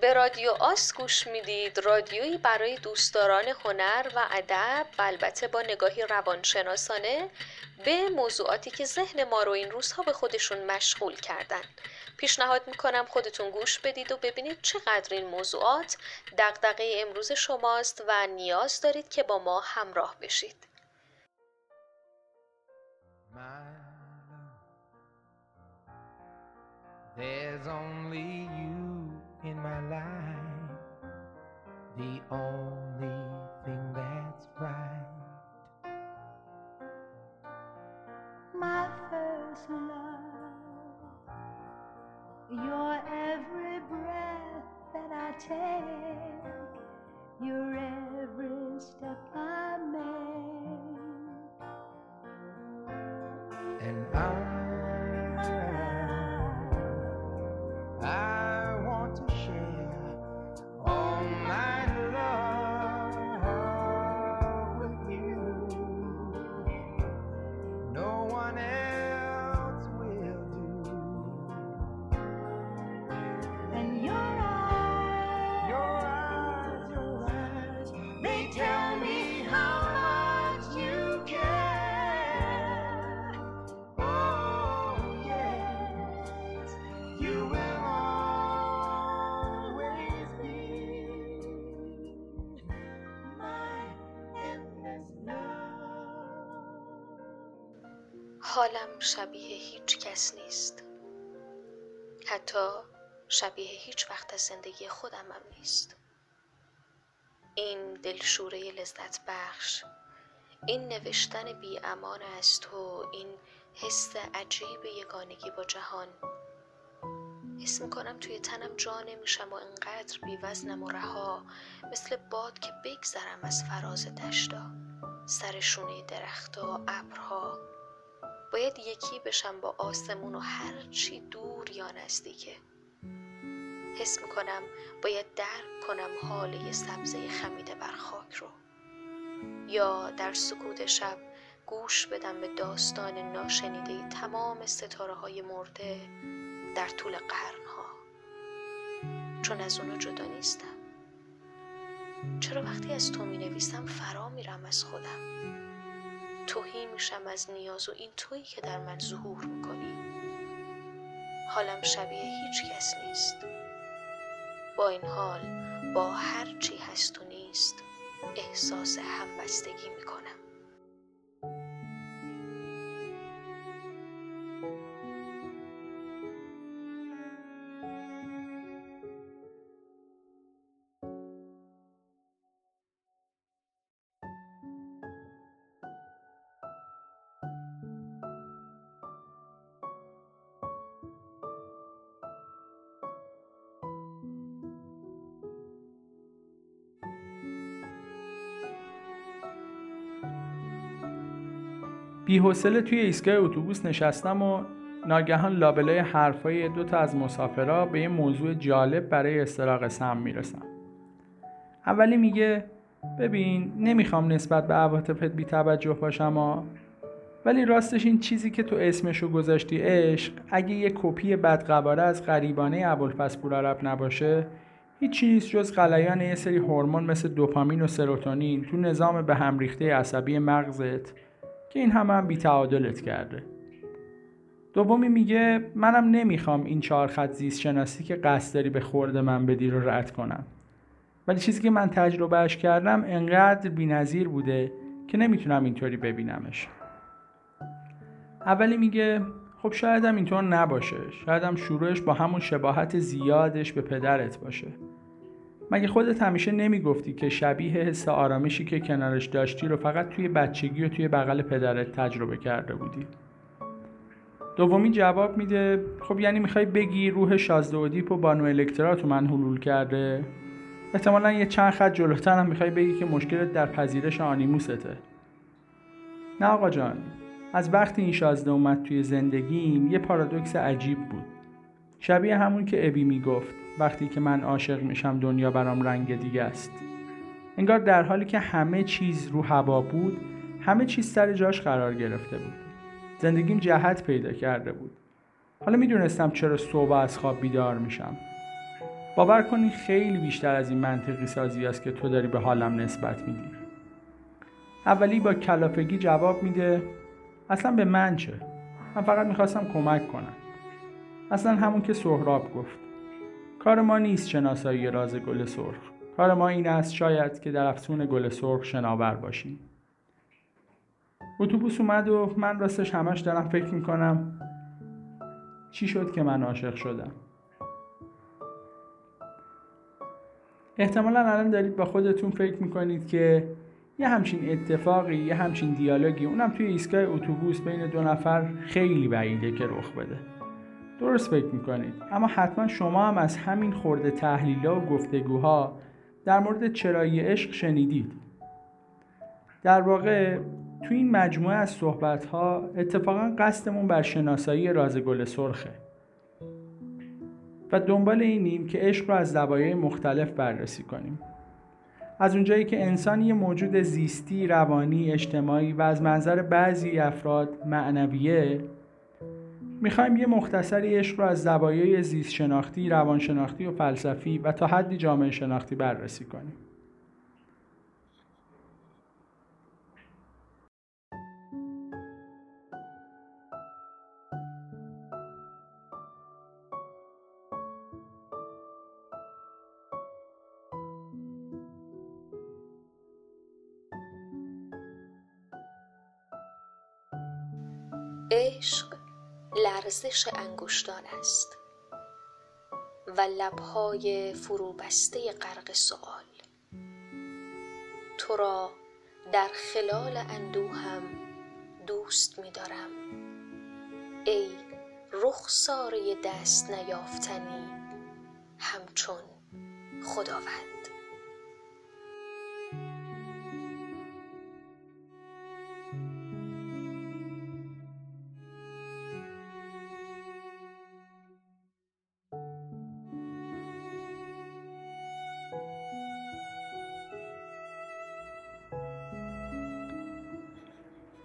به رادیو آس گوش می‌دید. رادیویی برای دوستداران هنر و ادب و البته با نگاهی روانشناسانه به موضوعاتی که ذهن ما رو این روزها به خودشون مشغول کردن. پیشنهاد می‌کنم خودتون گوش بدید و ببینید چقدر این موضوعات دقدقه امروز شماست و نیاز دارید که با ما همراه بشید. There's only you. In my life, the only thing that's right. My first love, your every breath that I take, your every step I حالم شبیه هیچ کس نیست. حتی شبیه هیچ وقت از زندگی خودم هم نیست. این دلشوره لذت بخش این نوشتن بی امان از تو این حس عجیب یگانگی با جهان حس می‌کنم توی تنم جا نمیشم و انقدر بی وزنم و رها. مثل باد که بگذرم از فراز دشتا. سر شونه درختها ابرها. باید یکی بشم با آسمون و هر چی دور یا نزدیکه حس می‌کنم باید درک کنم حاله سبزه خمیده بر خاک رو. یا در سکوت شب گوش بدم به داستان ناشنیده تمام ستاره های مرده. در طول قرنها. چون از اونو جدا نیستم. چرا وقتی از تو می نویسم فرا میرم از خودم؟ توهی میشم از نیاز و این تویی که در من ظهور می‌کنی. حالم شبیه هیچ کس نیست. با این حال با هر چی هست و نیست احساس همبستگی می‌کنم. بیحوصله توی ایستگاه اتوبوس نشستم و ناگهان لابلای حرفای دو تا از مسافرها به یه موضوع جالب برای استراق سم می‌رسم. اولی میگه ببین نمی‌خوام نسبت به عواطفت بی توجه باشم ولی راستش این چیزی که تو اسمشو گذاشتی عشق اگه یه کپی بدقواره از غریبانه ابوالفضل پورعرب نباشه هیچ نیست جز غلیان یه سری هورمون مثل دوپامین و سروتونین تو نظام به هم ریخته عصبی مغزت. که این همه هم بیتعادلت کرده. دومی میگه منم نمی‌خوام این چهار خط زیست شناسی که قصد داری به خورده من بدی رو رد کنم. ولی چیزی که من تجربهش کردم انقدر بینظیر بوده که نمی‌تونم اینطوری ببینمش. اولی میگه خب شاید هم اینطور نباشه. شاید هم شروعش با همون شباهت زیادش به پدرت باشه. مگه خودت همیشه نمی‌گفتی که شبیه حس آرامشی که کنارش داشتی رو فقط توی بچگی و توی بغل پدرت تجربه کرده بودی؟ دومی جواب میده خب یعنی می‌خوای بگی روح شازده و بانو الکترا تو من حلول کرده؟ احتمالا یه چند خط جلوتر هم می‌خوای بگی که مشکلت در پذیرش آنیموسته. نه آقا جان از وقتی این شازده اومد توی زندگیم یه پارادوکس عجیب بود. شبیه همون که ابی می‌گفت وقتی که من عاشق میشم دنیا برام رنگ دیگه است. انگار در حالی که همه چیز رو هوا بود همه چیز سر جاش قرار گرفته بود. زندگیم جهت پیدا کرده بود. حالا می‌دونستم چرا صبح از خواب بیدار میشم. باور کنی خیلی بیشتر از این منطقی سازی است که تو داری به حالم نسبت میدی اولی با کلافگی جواب میده اصلا به من چه؟ من فقط می‌خواستم کمک کنم. اصلا همون که سهراب گفت. کار ما نیست شناسایی راز گل سرخ. کار ما این است شاید که در افسون گل سرخ شناور باشیم. اتوبوس اومد و من راستش همش دارم فکر می‌کنم چی شد که من عاشق شدم. احتمالا الان دارید با خودتون فکر می‌کنید که یه همچین اتفاقی یه همچین دیالوگی اونم توی ایستگاه اتوبوس بین دو نفر خیلی بعیده که رخ بده. درست فکر می‌کنید. اما حتما شما هم از همین خورده تحلیلا و گفتگوها در مورد چرایی عشق شنیدید. در واقع تو این مجموعه از صحبت ها اتفاقا قصدمون بر شناسایی راز گل سرخه. و دنبال اینیم که عشق رو از زوایای مختلف بررسی کنیم. از اونجایی که انسان یه موجود زیستی، روانی، اجتماعی و از منظر بعضی افراد معنویه می‌خوایم یه مختصری عشق رو از زوایای زیست شناختی، روانشناختی و فلسفی و تا حدی جامعه شناختی بررسی کنیم. عشق لرزش انگشتان است و لبهای فروبسته غرق سؤال. تو را در خلال اندوهم دوست می‌دارم. ای رخساره دست نیافتنی همچون خداوند.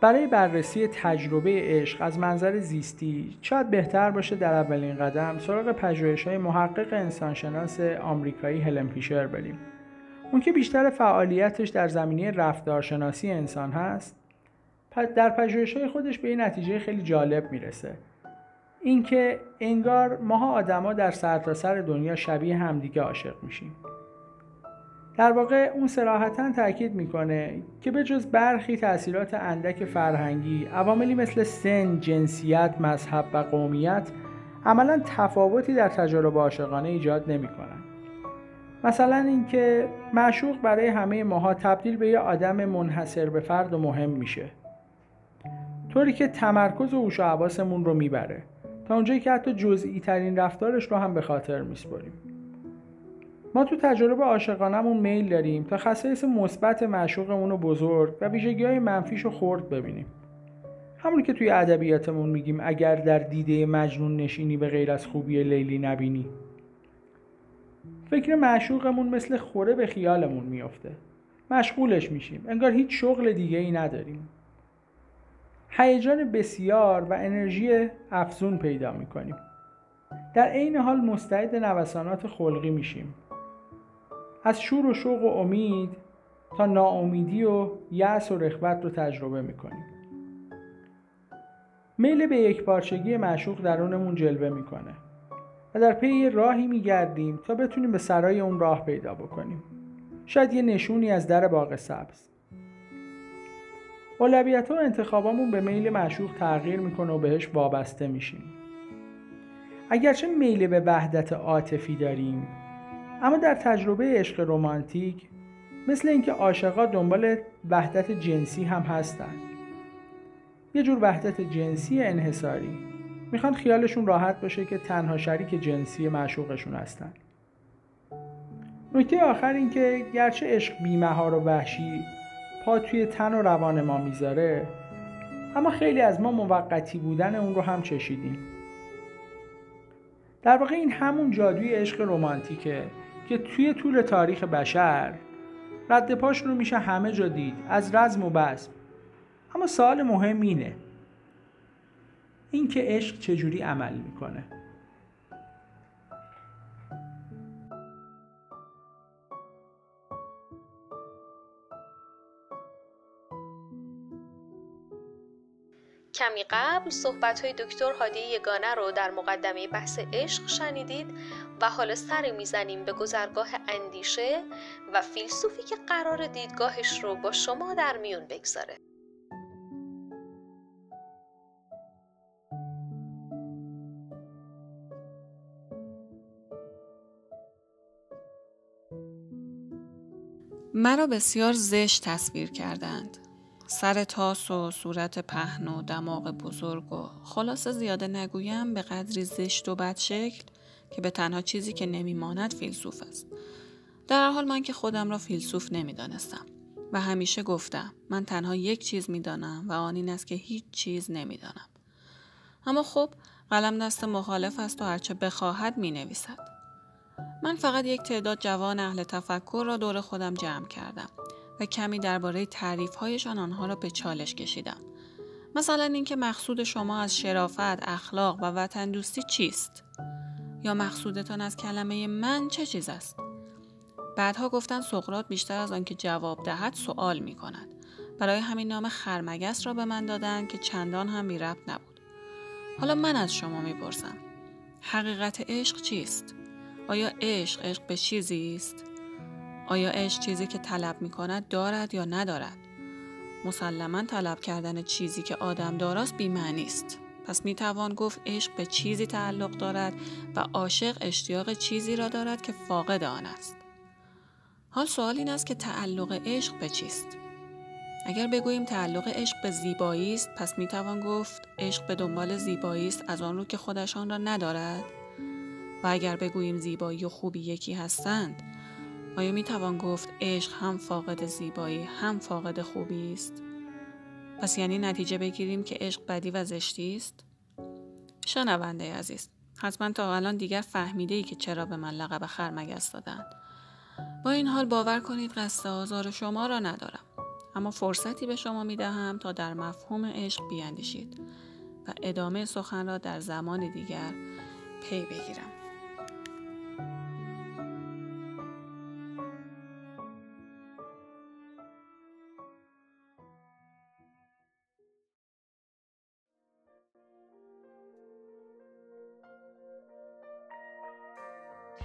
برای بررسی تجربه عشق از منظر زیستی شاید بهتر باشه در اولین قدم سراغ پژوهش های محقق انسانشناس آمریکایی هلن فیشر بریم. اون که بیشتر فعالیتش در زمینه رفتارشناسی انسان هست در پژوهش های خودش به این نتیجه خیلی جالب می‌رسه. اینکه انگار ماها آدما در سرتاسر سر دنیا شبیه همدیگه عاشق میشیم. در واقع اون سراحتا تاکید می‌کنه که به جز برخی تاثیرات اندک فرهنگی عواملی مثل سن، جنسیت، مذهب و قومیت عملا تفاوتی در تجارب عاشقانه ایجاد نمی‌کنن. مثلا اینکه معشوق برای همه ماها تبدیل به یه آدم منحصر به فرد و مهم میشه. طوری که تمرکز و هوش و حواسمون رو می‌بره. تا اونجایی که حتی جزئی ترین رفتارش رو هم به خاطر میسپریم ما تو تجربه عاشقانمون میل داریم تا خصایص مثبت معشوقمون رو بزرگ و ویژگی های منفیش رو خورد ببینیم. همون که توی ادبیاتمون میگیم اگر در دیده مجنون نشینی به غیر از خوبی لیلی نبینی. فکر معشوقمون مثل خوره به خیالمون میافته. مشغولش میشیم. انگار هیچ شغل دیگه ای نداریم. هیجان بسیار و انرژی افزون پیدا می‌کنیم. در عین حال مستعد نوسانات خلقی میشیم. از شور و شوق و امید تا ناامیدی و یأس و رخوت رو تجربه می‌کنیم. میل به یک پارچگی معشوق درونمون جلوه می‌کنه و در پی راهی میگردیم تا بتونیم به سرای اون راه پیدا بکنیم. شاید یه نشونی از در باغ سبز. اولویت و انتخابامون به میل معشوق تغییر می‌کنه و بهش وابسته میشیم. اگرچه میل به وحدت عاطفی داریم اما در تجربه عشق رمانتیک مثل اینکه عاشقا دنبال وحدت جنسی هم هستن یه جور وحدت جنسی انحصاری. می‌خوان خیالشون راحت باشه که تنها شریک جنسی معشوقشون هستن. نکته آخر این که گرچه عشق بیمهار و وحشی پا توی تن و روان ما می‌ذاره اما خیلی از ما موقتی بودن اون رو هم چشیدیم. در واقع این همون جادوی عشق رمانتیکه. که توی طول تاریخ بشر رد پاش رو میشه همه جا دید از رزم و بزم. اما سوال مهم اینه اینکه عشق چجوری عمل می‌کنه؟ کمی قبل صحبت های دکتر هادی یگانه رو در مقدمه بحث عشق شنیدید. و حالا سری می‌زنیم به گذرگاه اندیشه و فیلسوفی که قرار دیدگاهش رو با شما در میون بگذاره. مرا بسیار زشت تصویر کردند. سر تاس و صورت پهن و دماغ بزرگ و خلاصه زیاده نگویم به قدری زشت و بد شکل که به تنها چیزی که نمیماند فیلسوف است. در حال من که خودم را فیلسوف نمی‌دانستم و همیشه گفتم من تنها یک چیز می‌دانم و آن این است که هیچ چیز نمی‌دانم. اما خب قلم دست مخالف است و هرچه بخواهد می نویسد. من فقط یک تعداد جوان اهل تفکر را دور خودم جمع کردم و کمی درباره تعریفهایشان آنها را به چالش کشیدم. مثلا اینکه مقصود شما از شرافت، اخلاق و وطن دوستی چیست؟ یا مقصودتان از کلمه من چه چیز است؟ بعدها گفتن سقرات بیشتر از آنکه جواب دهد سوال می کند. برای همین نام خرمگس را به من دادن که چندان هم بی ربط نبود. حالا من از شما می‌پرسم. حقیقت عشق چیست؟ آیا عشق عشق به چیزی است؟ آیا عشق چیزی که طلب می کند دارد یا ندارد؟ مسلما طلب کردن چیزی که آدم داراست بیمعنی است. پس می توان گفت عشق به چیزی تعلق دارد و عاشق اشتیاق چیزی را دارد که فاقد آن است. حال سوال این است که تعلق عشق به چیست؟ اگر بگوییم تعلق عشق به زیبایی است پس می توان گفت عشق به دنبال زیبایی است از آن رو که خودشان را ندارد؟ و اگر بگوییم زیبایی و خوبی یکی هستند آیا می توان گفت عشق هم فاقد زیبایی هم فاقد خوبی است پس یعنی نتیجه بگیریم که عشق بدی و زشتی است؟ شنونده عزیز حتما تا الان دیگر فهمیده ای که چرا به من لقب خرمگس دادند با این حال باور کنید قصد آزار شما را ندارم. اما فرصتی به شما می دهم تا در مفهوم عشق بیاندیشید و ادامه سخن را در زمان دیگر پی بگیرم.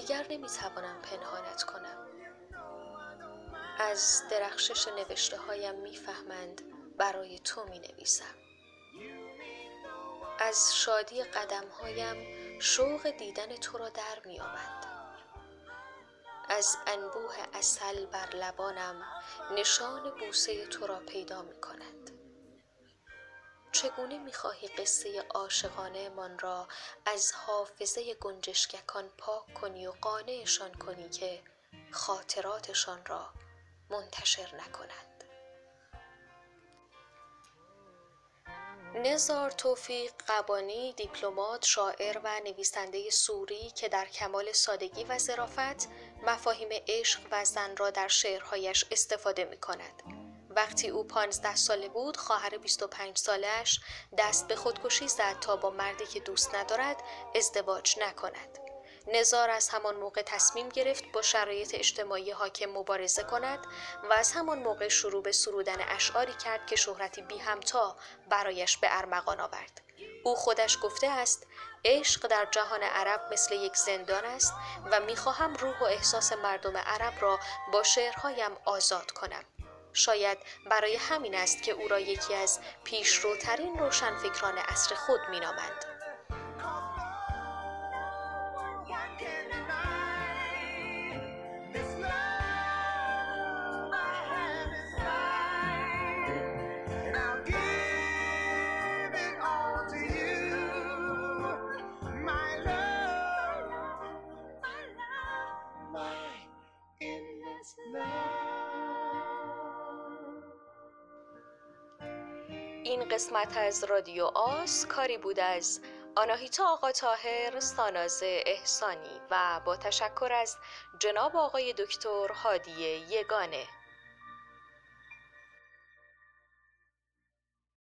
دیگر نمی‌توانم پنهانت کنم. از درخشش نوشته هایم می‌فهمند برای تو می نویسم از شادی قدم هایم شوق دیدن تو را در می آمد. از انبوه اصل بر لبانم نشان بوسه تو را پیدا می کند چگونه می‌خواهی قصه عاشقانه من را از حافظه گنجشککان پاک کنی و قانعشان کنی که خاطراتشان را منتشر نکنند نزار توفیق قبانی دیپلمات شاعر و نویسنده سوری که در کمال سادگی و ظرافت مفاهیم عشق و زن را در شعرهایش استفاده می کند. وقتی او پانزده ساله بود خواهر 25 سالش دست به خودکشی زد تا با مردی که دوست ندارد ازدواج نکند. نزار از همان موقع تصمیم گرفت با شرایط اجتماعی حاکم مبارزه کند و از همان موقع شروع به سرودن اشعاری کرد که شهرتی بی همتا برایش به ارمغان آورد. او خودش گفته است عشق در جهان عرب مثل یک زندان است و می‌خواهم روح و احساس مردم عرب را با شعرهایم آزاد کنم. شاید برای همین است که او را یکی از پیشروترین روشنفکران عصر خود مینامند. این قسمت از رادیو آس کاری بود از آناهیتا آقا تاهر ساناز احسانی و با تشکر از جناب آقای دکتر هادی یگانه.